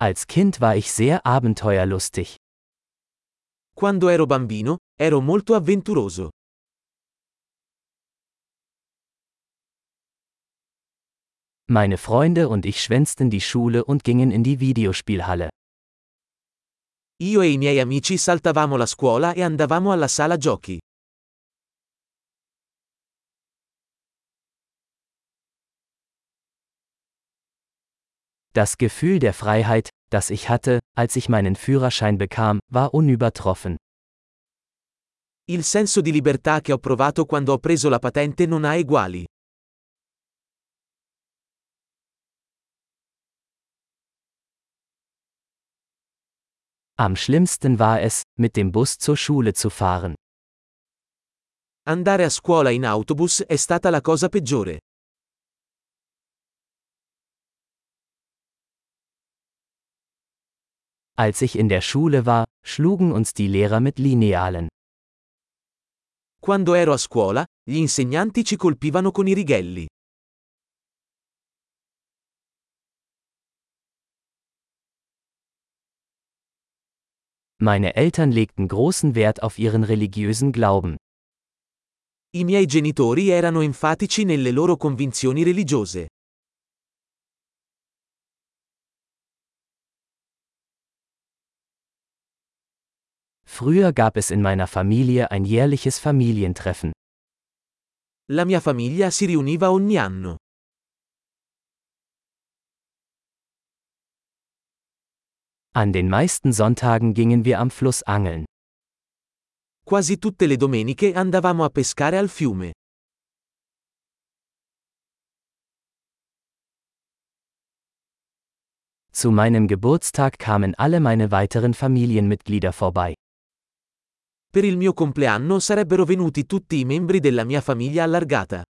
Als Kind war ich sehr abenteuerlustig. Quando ero bambino, ero molto avventuroso. Meine Freunde und ich schwänzten die Schule und gingen in die Videospielhalle. Io e i miei amici saltavamo la scuola e andavamo alla sala giochi. Das Gefühl der Freiheit, das ich hatte, als ich meinen Führerschein bekam, war unübertroffen. Il senso di libertà che ho provato quando ho preso la patente non ha eguali. Am schlimmsten war es, mit dem Bus zur Schule zu fahren. Andare a scuola in autobus è stata la cosa peggiore. Als ich in der Schule war, schlugen uns die Lehrer mit Linealen. Quando ero a scuola, gli insegnanti ci colpivano con i righelli. Meine Eltern legten großen Wert auf ihren religiösen Glauben. I miei genitori erano enfatici nelle loro convinzioni religiose. Früher gab es in meiner Familie ein jährliches Familientreffen. La mia famiglia si riuniva ogni anno. An den meisten Sonntagen gingen wir am Fluss angeln. Quasi tutte le domeniche andavamo a pescare al fiume. Zu meinem Geburtstag kamen alle meine weiteren Familienmitglieder vorbei. Per il mio compleanno sarebbero venuti tutti i membri della mia famiglia allargata.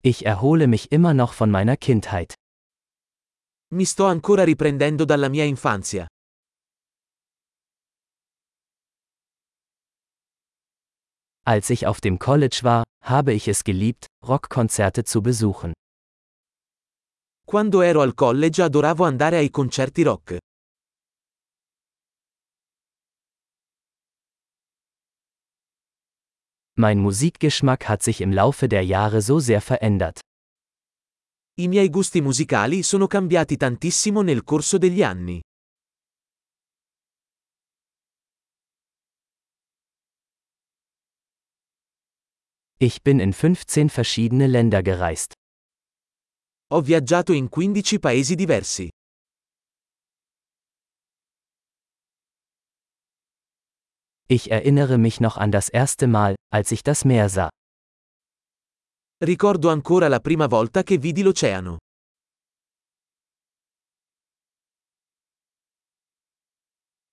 Ich erhole mich immer noch von meiner Kindheit. Mi sto ancora riprendendo dalla mia infanzia. Als ich auf dem College war, habe ich es geliebt, Rockkonzerte zu besuchen. Quando ero al college adoravo andare ai concerti rock. Mein Musikgeschmack hat sich im Laufe der Jahre so sehr verändert. I miei gusti musicali sono cambiati tantissimo nel corso degli anni. Ich bin in 15 verschiedene Länder gereist. Ho viaggiato in 15 paesi diversi. Ich erinnere mich noch an das erste Mal, als ich das Meer sah. Ricordo ancora la prima volta che vidi l'oceano.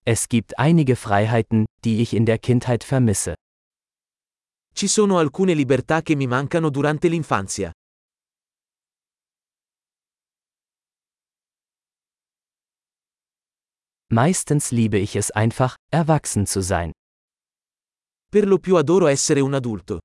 Es gibt einige Freiheiten, die ich in der Kindheit vermisse. Ci sono alcune libertà che mi mancano durante l'infanzia. Meistens liebe ich es einfach, erwachsen zu sein. Per lo più adoro essere un adulto.